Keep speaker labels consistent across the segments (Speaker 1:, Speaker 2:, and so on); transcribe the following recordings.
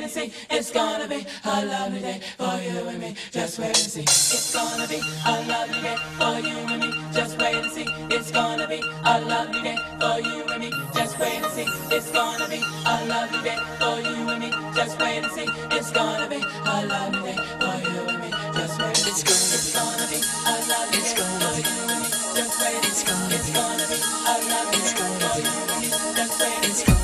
Speaker 1: wait and see. It's gonna be a lovely day for you and me. Just wait and see. It's gonna be a lovely day for you and me. Just wait and see. It's gonna be a lovely day for you and me. Just wait and see. It's gonna be a lovely day for you and me. Just wait and see. It's gonna be a lovely day for you and me. Just wait. It's gonna, it's gonna be a lovely day for you and me. Just wait. It's gonna, it's gonna be a lovely day for you and me. Just wait. It's gonna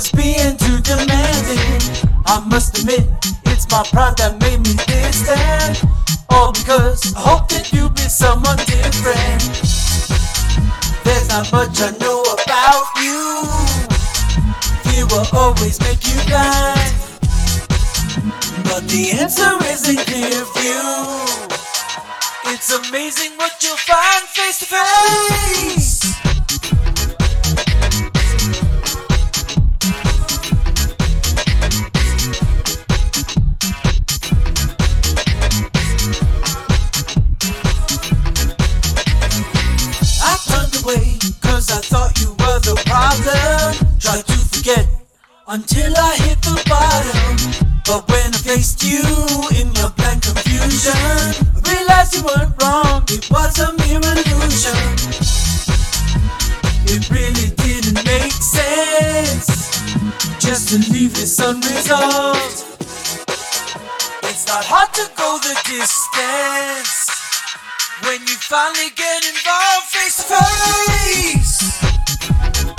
Speaker 2: was being too demanding. I must admit, it's my pride that made me this distant. All because I hope that you'll be someone different. There's not much I know about you. Fear will always make you blind. But the answer isn't clear view. It's amazing what you'll find face to face. The problem. Tried to forget until I hit the bottom. But when I faced you in your blank confusion, I realized you weren't wrong, it was a mere illusion. It really didn't make sense just to leave this unresolved. It's not hard to go the distance when you finally get involved face to face.
Speaker 3: Thank you.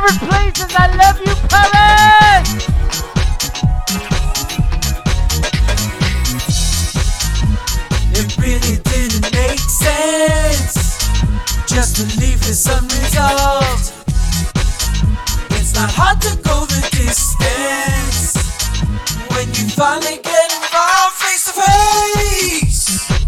Speaker 3: Favorite places. I love you, Paris!
Speaker 2: It really didn't make sense just to leave this unresolved. It's not hard to go the distance when you finally get involved face to face.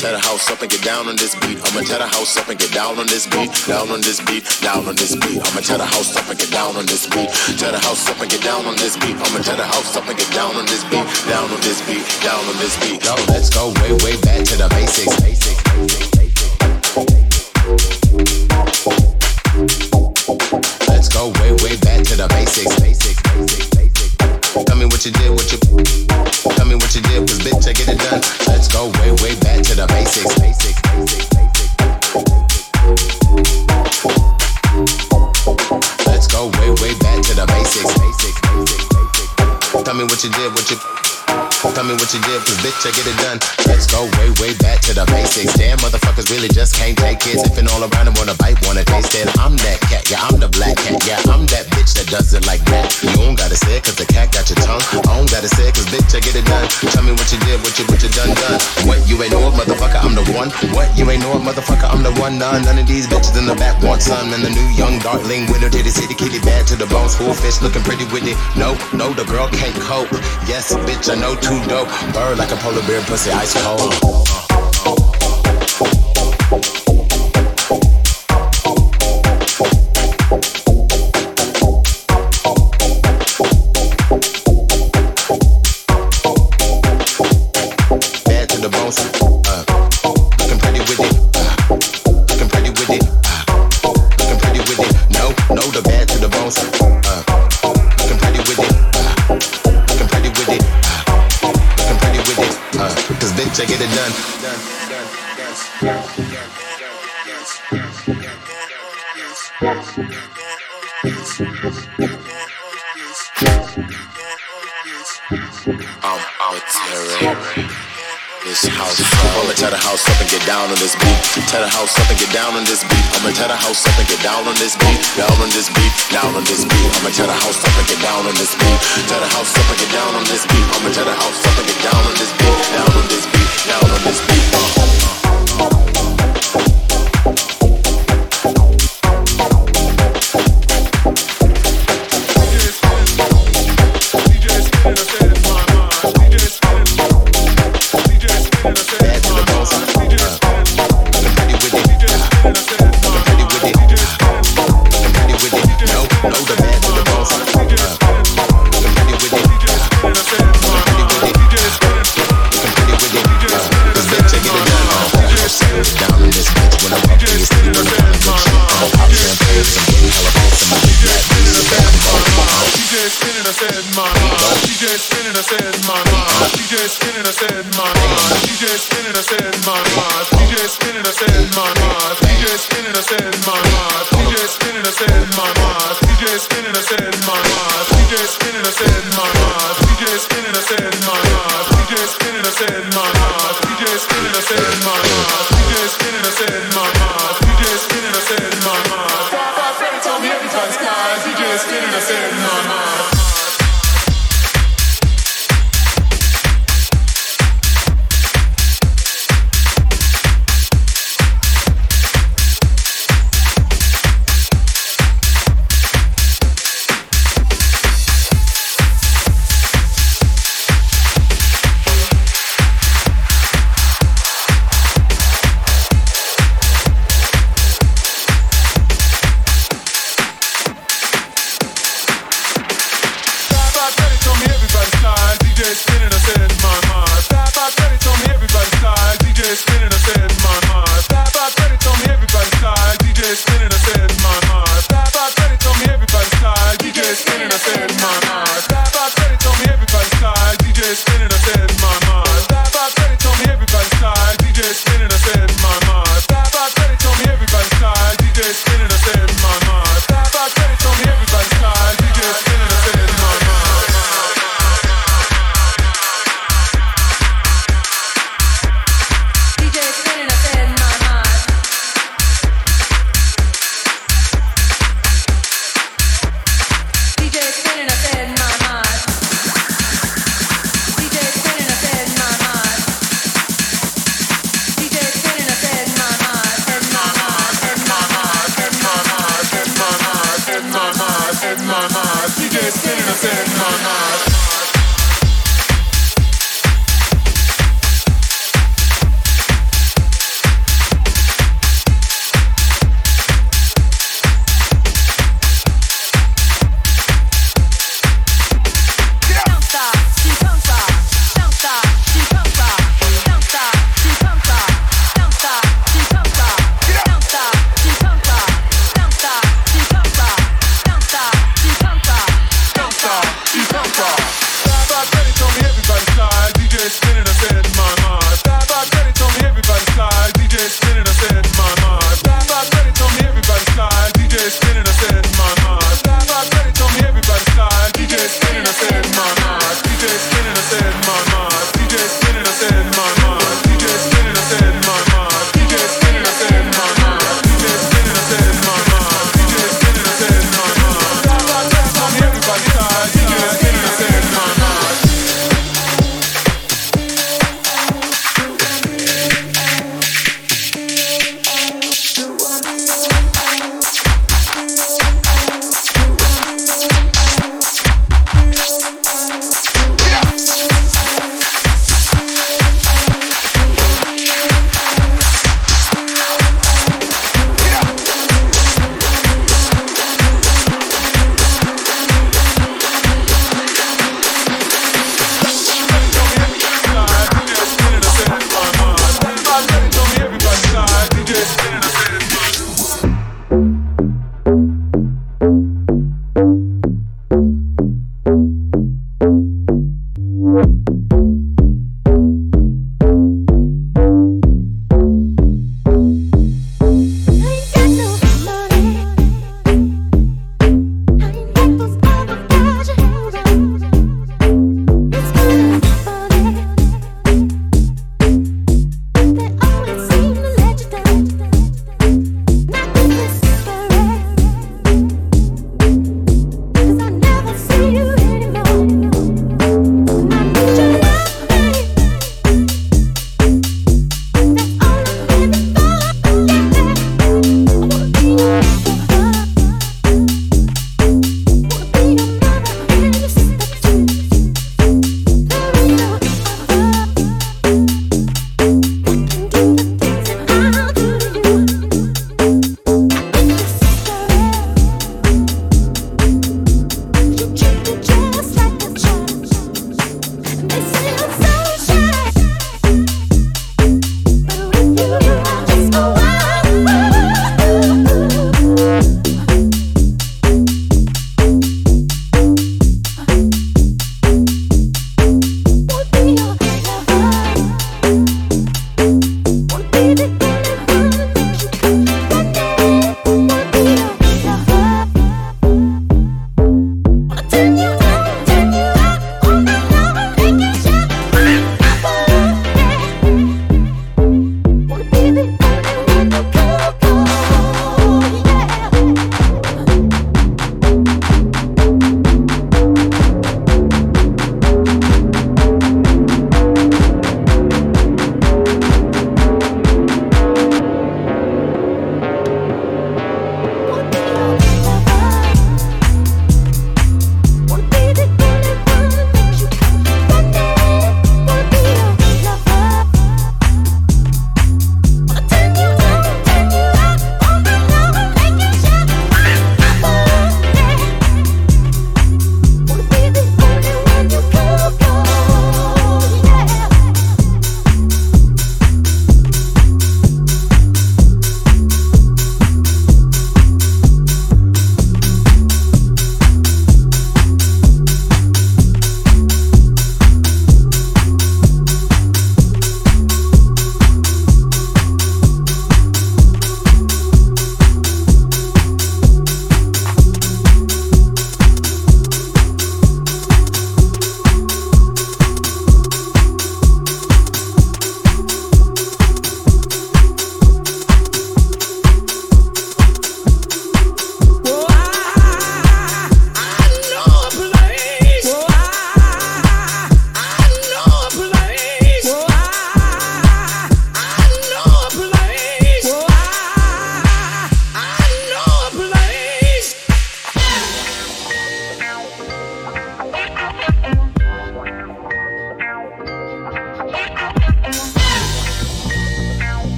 Speaker 4: Tear the house up and get down on this beat. I'ma tear the house up and get down on this beat. Down on this beat, down on this beat. I'ma tear the house up and get down on this beat. Tear the house up and get down on this beat. I'ma tear the house up and get down on this beat. Down on this beat, down on this beat. Yo, let's go way, way back to the basics. Basics. Let's go way, way back to the basics. Basics, basics, basics. Tell me what you did, what you. Tell me what you did, cause bitch, I get it done. Let's go way, way back to the basics. Let's go way, way back to the basics. Tell me what you did, what you. Tell me what you did, cause bitch, I get it done. Let's go way, way back to the basics. Damn, motherfuckers really just can't take it. Sipping all around and wanna bite, wanna taste it. I'm that cat, yeah, I'm the black cat, yeah, I'm that bitch that does it like that. You don't gotta say it, cause the cat got your tongue. I don't gotta say it, cause bitch, I get it done. Tell me what you did, what you, what you done, done. What, you ain't know it, motherfucker, I'm the one. What, you ain't know it, motherfucker, I'm the one, none. None of these bitches in the back want some. And the new young darling winner to the city, kitty bad to the bones. Full fish looking pretty with it. No, no, the girl can't cope. Yes, bitch, I know too dope. Bird like a polar bear, pussy ice cold. Cause I get it done. done, done, done. I'm, I'm tearing this house. I'ma tear the house up and get down on this beat. Tear the house up and get down on this beat. I'ma tear the house up and get down on this beat. Down on this beat, down on this beat. I'ma tear the house up and get down on this beat. Tear the house up and get down on this beat. I'ma tear the house up and get down on this beat. Down on this beat, down on this beat.
Speaker 3: innocent.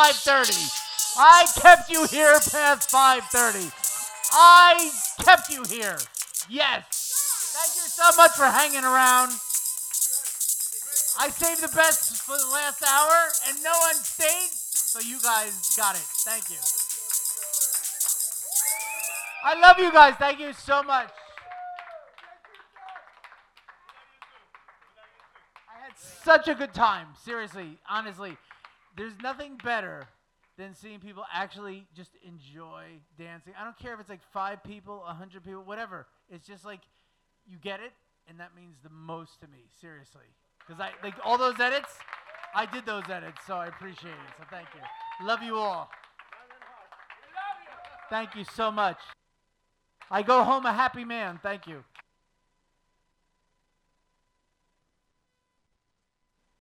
Speaker 3: 5:30. I kept you here past 5:30. I kept you here. Yes. Thank you so much for hanging around. I saved the best for the last hour, and no one stayed, so you guys got it. Thank you. I love you guys. Thank you so much. I had such a good time. Seriously, honestly, there's nothing better than seeing people actually just enjoy dancing. I don't care if it's like five people, a hundred people, whatever. It's just like you get it, and that means the most to me. Seriously, because I like all those edits. I did those edits, so I appreciate it. So thank you. Love you all. Thank you so much. I go home a happy man. Thank you.